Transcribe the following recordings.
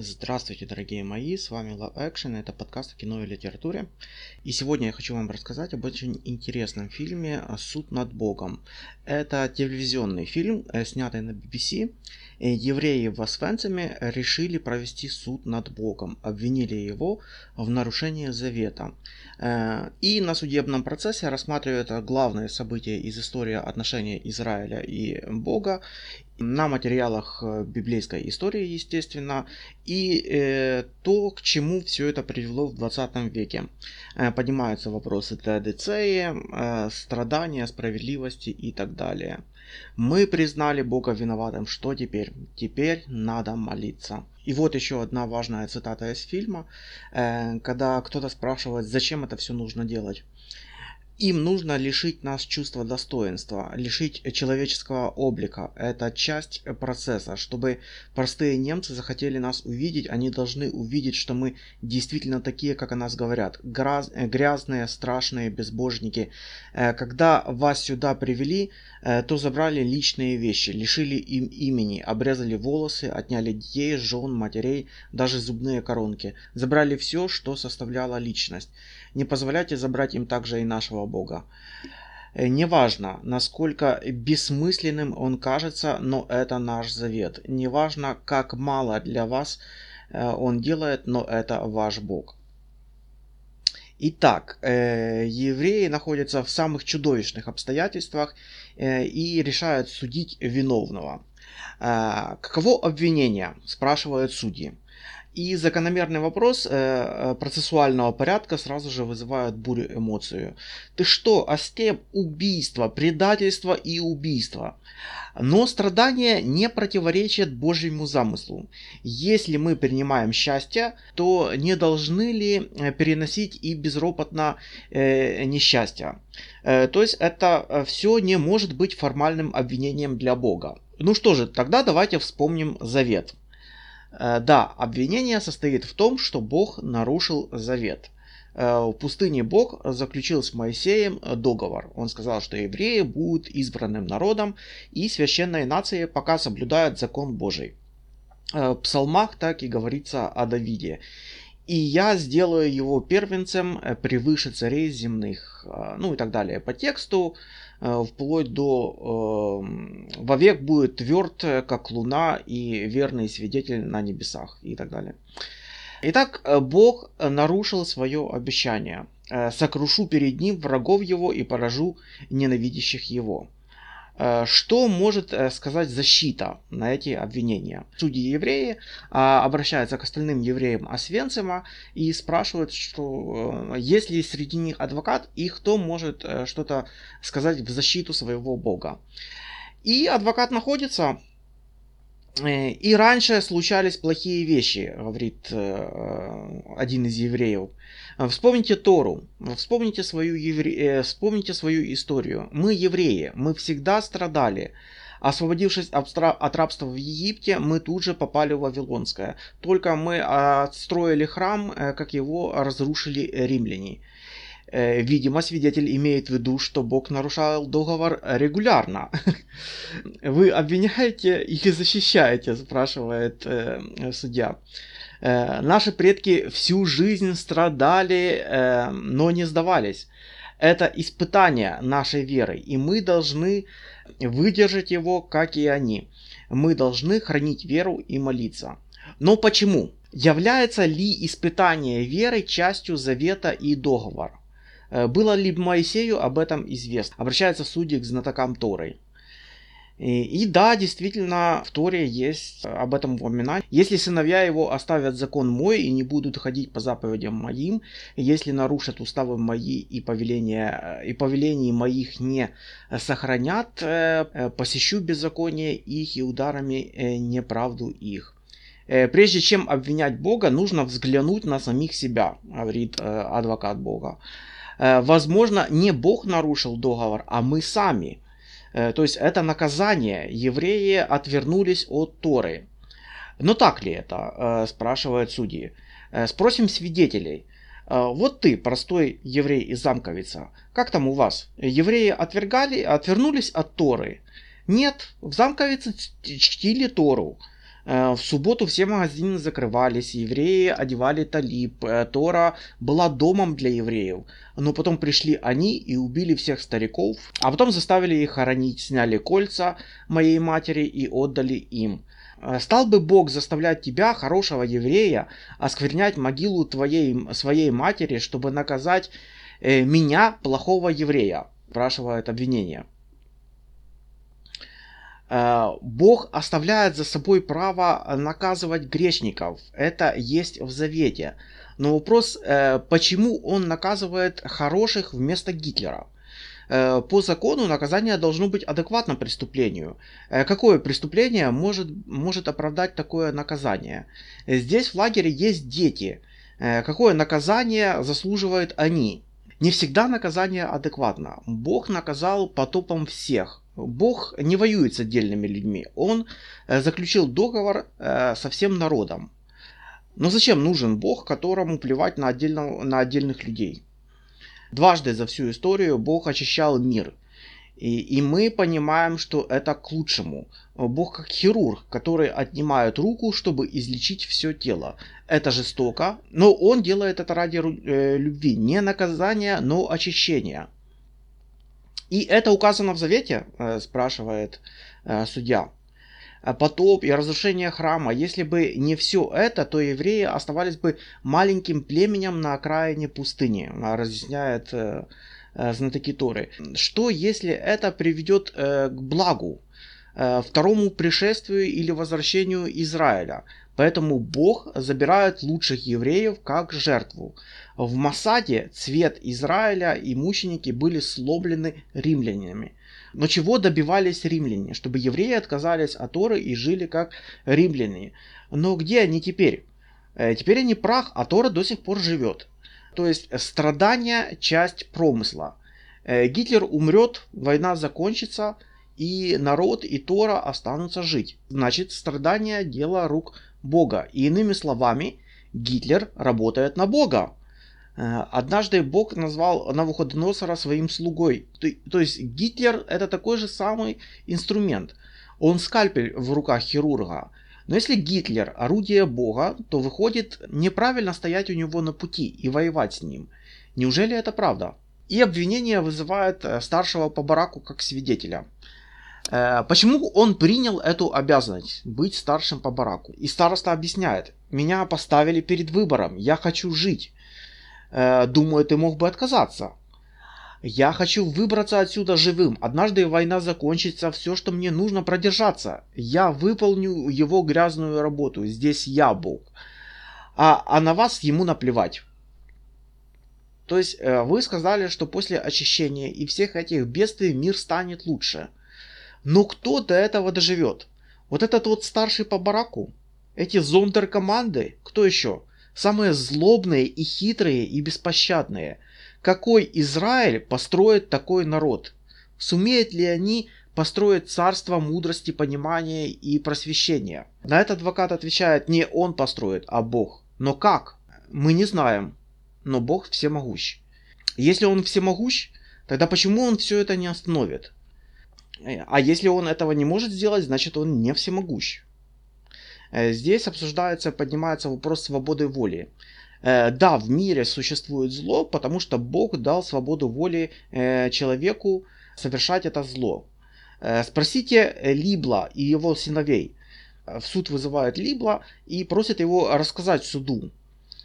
Здравствуйте, дорогие мои, с вами Love Action, это подкаст о кино и литературе. И сегодня я хочу вам рассказать об очень интересном фильме «Суд над Богом». Это телевизионный фильм, э, снятый на BBC. Э, евреи в Освенциме решили провести суд над Богом, обвинили его в нарушении завета. Э, и на судебном процессе рассматривают главные события из истории отношений Израиля и Бога на материалах э, библейской истории, естественно, и э, то, к чему все это привело в 20 веке. Э, поднимаются вопросы теодицеи, страдания, справедливости и так далее. Мы признали Бога виноватым. Что теперь? Теперь надо молиться. И вот еще одна важная цитата из фильма, когда кто-то спрашивает, зачем это все нужно делать. Им нужно лишить нас чувства достоинства, лишить человеческого облика. Это часть процесса. Чтобы простые немцы захотели нас увидеть, они должны увидеть, что мы действительно такие, как о нас говорят. Грязные, страшные безбожники. Э, когда вас сюда привели, э, то забрали личные вещи, лишили им имени, обрезали волосы, отняли детей, жен, матерей, даже зубные коронки. Забрали все, что составляло личность. Не позволяйте забрать им также и нашего Бога. Э, неважно, насколько бессмысленным он кажется, но это наш завет. Неважно, как мало для вас э, он делает, но это ваш Бог. Итак, э, евреи находятся в самых чудовищных обстоятельствах и решают судить виновного. Каково обвинение? Спрашивают судьи. И закономерный вопрос э, э, процессуального порядка сразу же вызывает бурю эмоцию. Ты что, Остеп, убийство, предательство и убийство. Но страдания не противоречат Божьему замыслу. Если мы принимаем счастье, то не должны ли э, переносить и безропотно несчастье? То есть это все не может быть формальным обвинением для Бога. Ну что же, тогда давайте вспомним завет. Э, да, обвинение состоит в том, что Бог нарушил завет. Э, в пустыне Бог заключил с Моисеем договор. Он сказал, что евреи будут избранным народом и священной нацией, пока соблюдают закон Божий. Э, в псалмах так и говорится о Давиде. И я сделаю его первенцем превыше царей земных. Ну и так далее. По тексту Э, вплоть до э, вовек будет тверд, как луна, и верный свидетель на небесах и так далее. Итак, э, Бог нарушил свое обещание. Сокрушу перед ним врагов его и поражу ненавидящих его. Э, что может э, сказать защита на эти обвинения? Судьи-евреи а, обращаются к остальным евреям Освенцима и спрашивают, что э, есть ли среди них адвокат и кто может что-то сказать в защиту своего бога. И адвокат находится, и раньше случались плохие вещи, говорит один из евреев. Вспомните Тору, вспомните свою, евре... Э, вспомните свою историю. Мы евреи, мы всегда страдали. Освободившись от рабства в Египте, мы тут же попали в Вавилонское. Только мы отстроили храм, э, как его разрушили римляне. Э, видимо, свидетель имеет в виду, что Бог нарушал договор регулярно. Вы обвиняете и защищаете, спрашивает судья. Э, наши предки всю жизнь страдали, э, но не сдавались. Это испытание нашей веры, и мы должны выдержать его, как и они. Мы должны хранить веру и молиться. Но почему? Является ли испытание веры частью завета и договора? Э, было ли Моисею об этом известно? Обращается судьи к знатокам Торой. И, и да, действительно, в Торе есть об этом упоминание. Если сыновья его оставят закон мой и не будут ходить по заповедям моим, если нарушат уставы мои и повеления, и повелений моих не сохранят, э, э, посещу беззаконие их и ударами э, неправду их. Прежде чем обвинять Бога, нужно взглянуть на самих себя, говорит адвокат Бога. Возможно, не Бог нарушил договор, а мы сами – Э, то есть это наказание. Евреи отвернулись от Торы. Но так ли это, э, спрашивают судьи. Э, спросим свидетелей. Вот ты, простой еврей из Замковица, как там у вас? Евреи отвергали, отвернулись от Торы? Нет, в Замковице чтили Тору. Э, в субботу все магазины закрывались, евреи одевали талиб, э, Тора была домом для евреев. Но потом пришли они и убили всех стариков, а потом заставили их хоронить, сняли кольца моей матери и отдали им. Э, стал бы Бог заставлять тебя, хорошего еврея, осквернять могилу твоей, своей матери, чтобы наказать э, меня, плохого еврея? Спрашивает обвинение. Э, Бог оставляет за собой право наказывать грешников. Это есть в завете. Но вопрос, э, почему он наказывает хороших вместо Гитлера? Э, по закону наказание должно быть адекватно преступлению. Какое преступление может, может оправдать такое наказание? Здесь в лагере есть дети. Какое наказание заслуживают они? Не всегда наказание адекватно. Бог наказал потопом всех. Бог не воюет с отдельными людьми. Он э, заключил договор э, со всем народом. Но зачем нужен Бог, которому плевать на, отдельно, на отдельных людей? Дважды за всю историю Бог очищал мир. И, и мы понимаем, что это к лучшему. Бог как хирург, который отнимает руку, чтобы излечить все тело. Это жестоко, но он делает это ради э, любви. Не наказания, но очищения. И это указано в Завете, э, спрашивает э, судья. Э, потоп и разрушение храма. Если бы не все это, то евреи оставались бы маленьким племенем на окраине пустыни, разъясняет знатоки Торы. Что если это приведет к благу, второму пришествию или возвращению Израиля? Поэтому Бог забирает лучших евреев как жертву. В Масаде цвет Израиля и мученики были сломлены римлянами. Но чего добивались римляне? Чтобы евреи отказались от Торы и жили как римляне. Но где они теперь? Э, теперь они прах, а Тора до сих пор живет. То есть страдания – часть промысла. Э, Гитлер умрет, война закончится, и народ и Тора останутся жить. Значит, страдания – дело рук Бога. И иными словами, Гитлер работает на Бога. Э, однажды Бог назвал Навуходоносора своим слугой. То, то есть Гитлер это такой же самый инструмент. Он скальпель в руках хирурга. Но если Гитлер орудие Бога, то выходит неправильно стоять у него на пути и воевать с ним. Неужели это правда? И обвинение вызывает э, старшего по бараку как свидетеля. Э, почему он принял эту обязанность быть старшим по бараку? И староста объясняет, меня поставили перед выбором, я хочу жить. Э, думаю, ты мог бы отказаться. Я хочу выбраться отсюда живым. Однажды война закончится, все, что мне нужно, продержаться. Я выполню его грязную работу. Здесь я Бог. А, а на вас ему наплевать. То есть э, вы сказали, что после очищения и всех этих бедствий мир станет лучше. Но кто до этого доживет? Вот этот вот старший по бараку? Эти зондеркоманды? Кто еще? Самые злобные и хитрые и беспощадные. Какой Израиль построит такой народ? Сумеют ли они построить царство мудрости, понимания и просвещения? На это адвокат отвечает, не он построит, а Бог. Но как? Мы не знаем. Но Бог всемогущ. Если он всемогущ, тогда почему он все это не остановит? Э, а если он этого не может сделать, значит он не всемогущ. Э, здесь обсуждается, поднимается вопрос свободы воли. Э, да, в мире существует зло, потому что Бог дал свободу воли человеку совершать это зло. Спросите Либла и его сыновей. В суд вызывает Либла и просит его рассказать суду.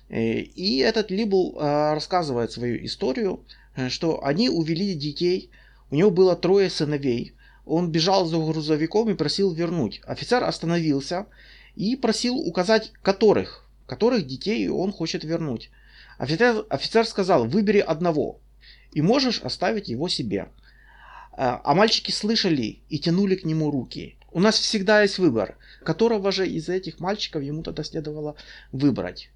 И этот Либл рассказывает свою историю, что они увели детей, у него было трое сыновей, он бежал за грузовиком и просил вернуть. Офицер остановился и просил указать которых, которых детей он хочет вернуть. Офицер, офицер сказал, выбери одного и можешь оставить его себе. А, а мальчики слышали и тянули к нему руки. У нас всегда есть выбор, которого же из этих мальчиков ему тогда следовало выбрать.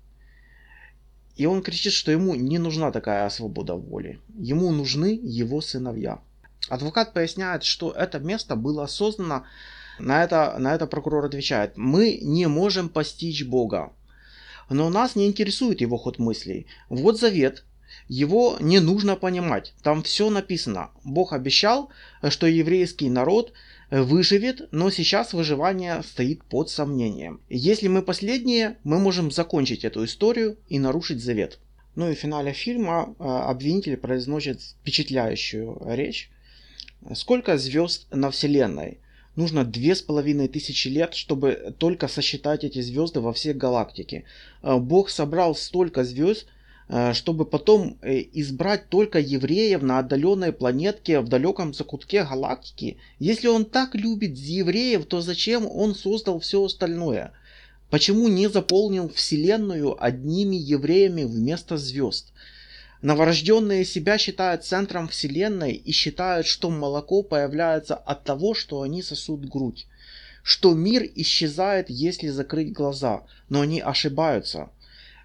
И он кричит, что ему не нужна такая свобода воли. Ему нужны его сыновья. Адвокат поясняет, что это место было создано, на это, на это прокурор отвечает, мы не можем постичь Бога. Но нас не интересует его ход мыслей. Вот завет, его не нужно понимать. Там все написано. Бог обещал, что еврейский народ выживет, но сейчас выживание стоит под сомнением. Если мы последние, мы можем закончить эту историю и нарушить завет. Ну и в финале фильма э, обвинитель произносит впечатляющую речь. Сколько звезд на Вселенной? Нужно две с половиной тысячи лет, чтобы только сосчитать эти звезды во всей галактике. Э, Бог собрал столько звезд, Э, чтобы потом э, избрать только евреев на отдаленной планетке в далеком закутке галактики. Если он так любит евреев, то зачем он создал все остальное? Почему не заполнил Вселенную одними евреями вместо звезд? Новорожденные себя считают центром Вселенной и считают, что молоко появляется от того, что они сосут грудь. Что мир исчезает, если закрыть глаза. Но они ошибаются.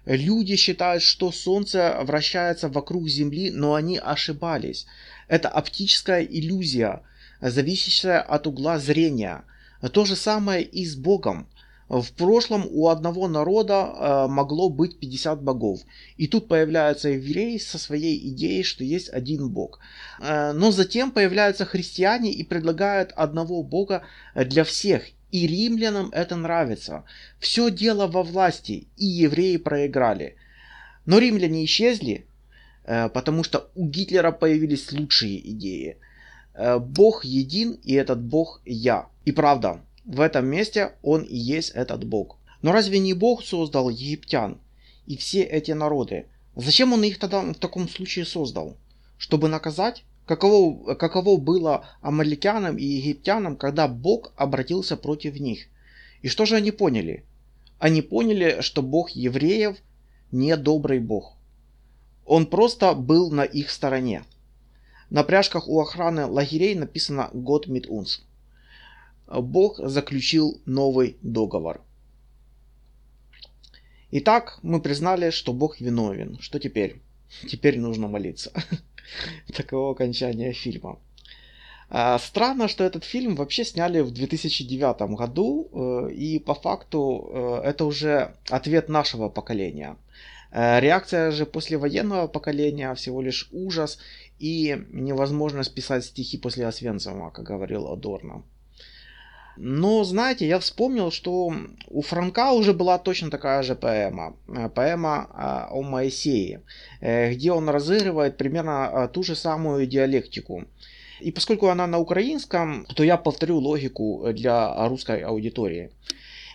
Люди считают, что Солнце вращается вокруг Земли, но они ошибались. Это оптическая иллюзия, зависящая от угла зрения. То же самое и с Богом. В прошлом у одного народа э, могло быть 50 богов. И тут появляется еврей со своей идеей, что есть один бог. Э, но затем появляются христиане и предлагают одного бога для всех. И римлянам это нравится. Все дело во власти, и евреи проиграли. Но римляне исчезли, э, потому что у Гитлера появились лучшие идеи. Э, бог един, и этот Бог я. И правда, в этом месте он и есть этот Бог. Но разве не Бог создал египтян и все эти народы? Зачем он их тогда в таком случае создал? Чтобы наказать? каково, каково было амаликянам и египтянам, когда Бог обратился против них. И что же они поняли? Они поняли, что Бог евреев не добрый Бог. Он просто был на их стороне. На пряжках у охраны лагерей написано «Год мит унс». Бог заключил новый договор. Итак, мы признали, что Бог виновен. Что теперь? Теперь нужно молиться. Таково окончание фильма. А, странно, что этот фильм вообще сняли в 2009 году, э, и по факту э, это уже ответ нашего поколения. Э, реакция же послевоенного поколения всего лишь ужас и невозможность писать стихи после Освенцима, как говорил Адорно. Но, знаете, я вспомнил, что у Франка уже была точно такая же поэма. Э, поэма а, о Моисее, э, где он разыгрывает примерно ту же самую диалектику. И поскольку она на украинском, то я повторю логику для русской аудитории.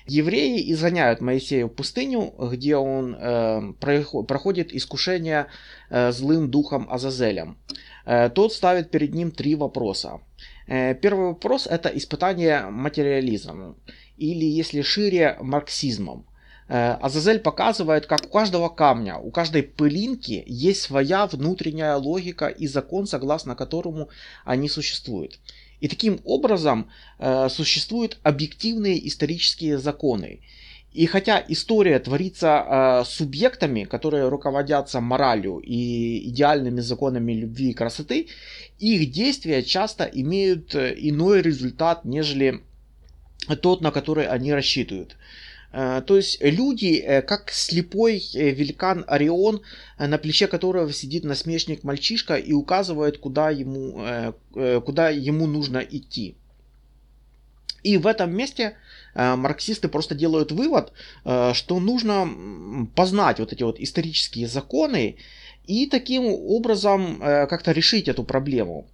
Евреи изгоняют Моисея в пустыню, где он э, проходит искушение э, злым духом Азазелем. Э, тот ставит перед ним три вопроса. Э, первый вопрос – это испытание материализмом, или, если шире, марксизмом. Э, Азазель показывает, как у каждого камня, у каждой пылинки есть своя внутренняя логика и закон, согласно которому они существуют. И таким образом э, существуют объективные исторические законы. И хотя история творится э, субъектами, которые руководятся моралью и идеальными законами любви и красоты, их действия часто имеют э, иной результат, нежели тот, на который они рассчитывают. Э, то есть люди, э, как слепой великан Орион, на плече которого сидит насмешник мальчишка и указывает, куда ему, куда ему нужно идти. И в этом месте марксисты просто делают вывод, э, что нужно познать вот эти вот исторические законы и таким образом э, как-то решить эту проблему.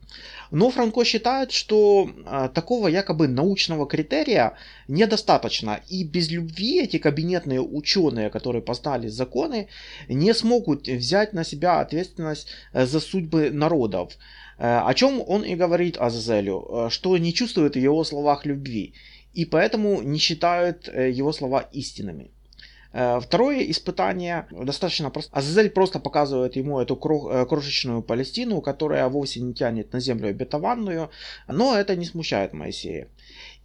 Но Франко считает, что такого якобы научного критерия недостаточно. И без любви эти кабинетные ученые, которые познали законы, не смогут взять на себя ответственность за судьбы народов. О чем он и говорит Азазелю, что не чувствует в его словах любви и поэтому не считают э, его слова истинными. Э, второе испытание достаточно просто. Азазель просто показывает ему эту э, крошечную Палестину, которая вовсе не тянет на землю обетованную, но это не смущает Моисея.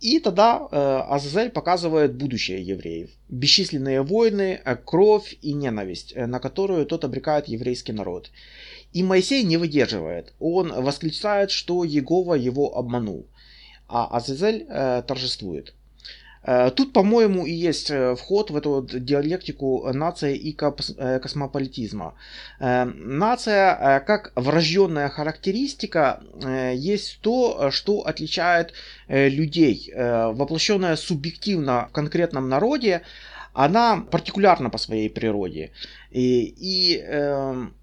И тогда Азазель показывает будущее евреев. Бесчисленные войны, кровь и ненависть, на которую тот обрекает еврейский народ. И Моисей не выдерживает. Он восклицает, что Егова его обманул а Азазель э, торжествует. Э, тут, по-моему, и есть э, вход в эту диалектику нации и э, космополитизма. Нация, как врожденная характеристика, есть то, что отличает людей. Воплощенная субъективно в конкретном народе, она партикулярна по своей природе. И, и эм,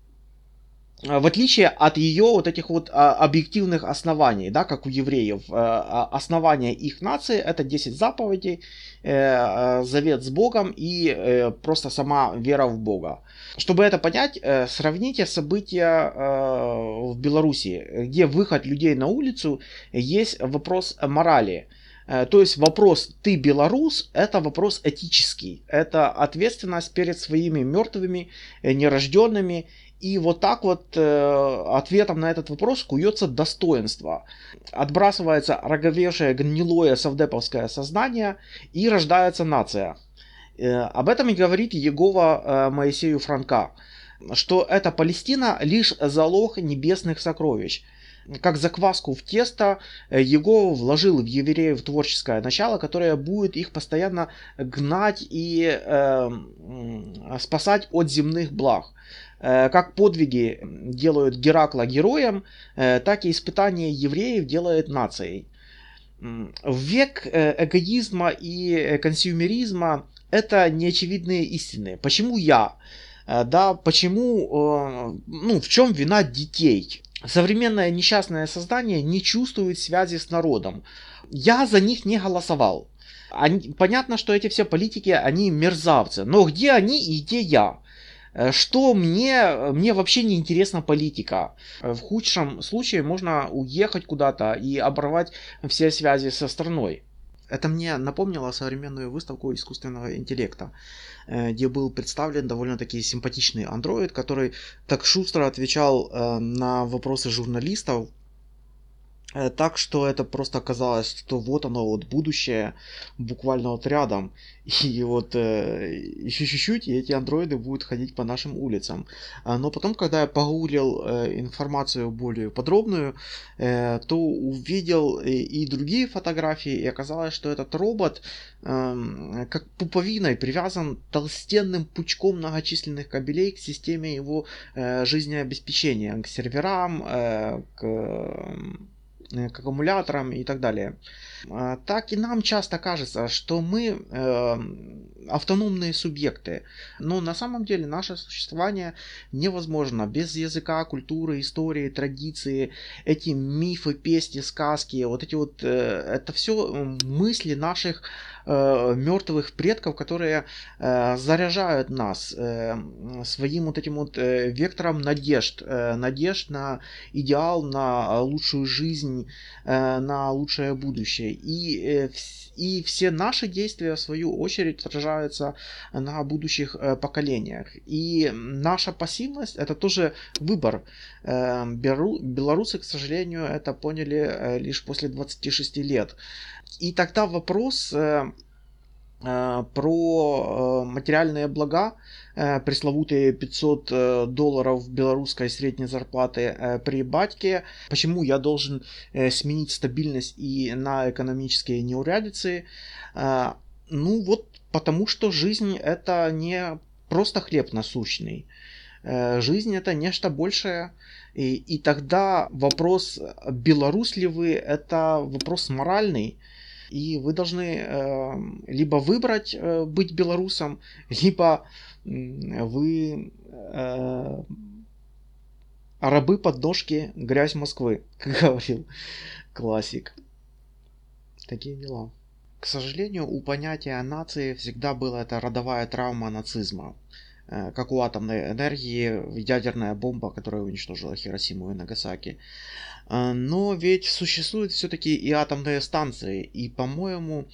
в отличие от ее вот этих вот а, объективных оснований, да, как у евреев, э, а, основания их нации это 10 заповедей, э, завет с Богом и просто сама вера в Бога. Чтобы это понять, сравните события в Беларуси, где выход людей на улицу есть вопрос морали. То есть вопрос «ты белорус» — это вопрос этический. Это ответственность перед своими мертвыми, нерожденными и вот так вот э, ответом на этот вопрос куется достоинство. Отбрасывается роговевшее гнилое совдеповское сознание и рождается нация. Э, об этом и говорит Егова э, Моисею Франка, что эта Палестина лишь залог небесных сокровищ – как закваску в тесто, э, его вложил в евреев творческое начало, которое будет их постоянно гнать и э, спасать от земных благ. Э, как подвиги делают Геракла героем, э, так и испытания евреев делает нацией. В век эгоизма и консюмеризма это неочевидные истины. Почему я? Да, почему, ну, в чем вина детей? современное несчастное создание не чувствует связи с народом. Я за них не голосовал. Они, понятно, что эти все политики, они мерзавцы. Но где они и где я? Э, что мне, мне вообще не интересна политика. В худшем случае можно уехать куда-то и оборвать все связи со страной. Это мне напомнило современную выставку искусственного интеллекта, э, где был представлен довольно-таки симпатичный андроид, который так шустро отвечал э, на вопросы журналистов, Э, так что это просто казалось, что вот оно, вот будущее буквально вот рядом. И вот э, еще чуть-чуть, и эти андроиды будут ходить по нашим улицам. А, но потом, когда я погуглил э, информацию более подробную, э, то увидел и, другие фотографии, и оказалось, что этот робот э, как пуповиной привязан толстенным пучком многочисленных кабелей к системе его э, жизнеобеспечения, к серверам, э, к Э, к аккумуляторам и так далее. А, так и нам часто кажется, что мы э, автономные субъекты, но на самом деле наше существование невозможно без языка, культуры, истории, традиции, эти мифы, песни, сказки, вот эти вот, э, это все мысли наших э, мертвых предков, которые э, заряжают нас э, своим вот этим вот э, вектором надежд, э, надежд на идеал, на лучшую жизнь, э, на лучшее будущее. И, э, и все наши действия, в свою очередь, отражаются на будущих э, поколениях. И наша пассивность это тоже выбор. Э, белорусы, к сожалению, это поняли э, лишь после 26 лет. И тогда вопрос э, э, про э, материальные блага, пресловутые 500 долларов белорусской средней зарплаты при батьке. Почему я должен сменить стабильность и на экономические неурядицы? Ну вот потому что жизнь это не просто хлеб насущный. Жизнь это нечто большее. И, и тогда вопрос, белорус ли вы, это вопрос моральный. И вы должны э, либо выбрать э, быть белорусом, либо э, вы э, рабы подножки грязь Москвы, как говорил классик. Такие дела. К сожалению, у понятия нации всегда была эта родовая травма нацизма. Э, как у атомной энергии, ядерная бомба, которая уничтожила Хиросиму и Нагасаки. Э, но ведь существуют все-таки и атомные станции, и, по-моему,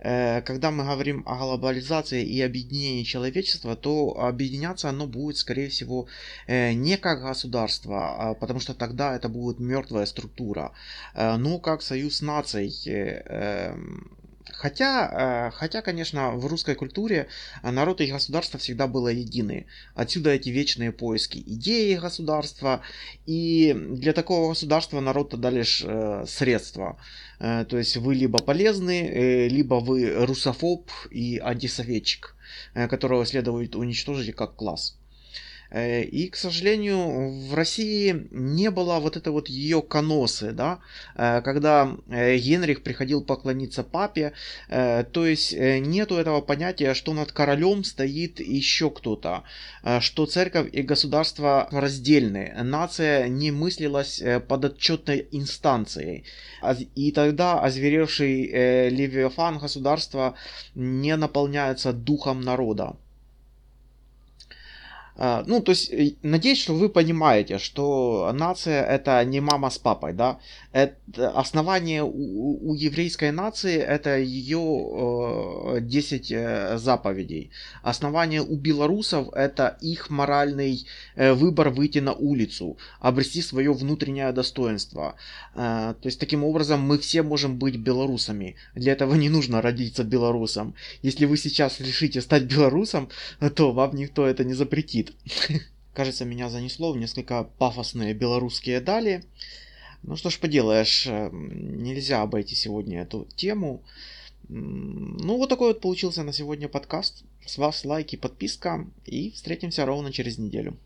э, когда мы говорим о глобализации и объединении человечества, то объединяться оно будет, скорее всего, не как государство, а потому что тогда это будет мертвая структура, но как союз наций, эм, Хотя, э, хотя, конечно, в русской культуре народ и государство всегда было едины. Отсюда эти вечные поиски идеи государства. И для такого государства народ тогда лишь э, средства. Э, то есть вы либо полезны, либо вы русофоб и антисоветчик, которого следует уничтожить как класс. Э, и, к сожалению, в России не было вот этой вот ее коносы, да, э, когда э, Генрих приходил поклониться папе, то есть нету этого понятия, что над королем стоит еще кто-то, что церковь и государство раздельны, нация не мыслилась подотчетной инстанцией, и тогда озверевший Левиафан государства не наполняется духом народа. А, ну, то есть, э, надеюсь, что вы понимаете, что нация это не мама с папой, да. Это основание у, у еврейской нации это ее э, 10 э, заповедей. Основание у белорусов это их моральный э, выбор выйти на улицу, обрести свое внутреннее достоинство. Э, то есть, таким образом, мы все можем быть белорусами. Для этого не нужно родиться белорусом. Если вы сейчас решите стать белорусом, то вам никто это не запретит. Кажется, меня занесло в несколько пафосные белорусские дали. Ну что ж поделаешь, э, нельзя обойти сегодня эту тему. Ну вот такой вот получился на сегодня подкаст. С вас лайки, подписка и встретимся ровно через неделю.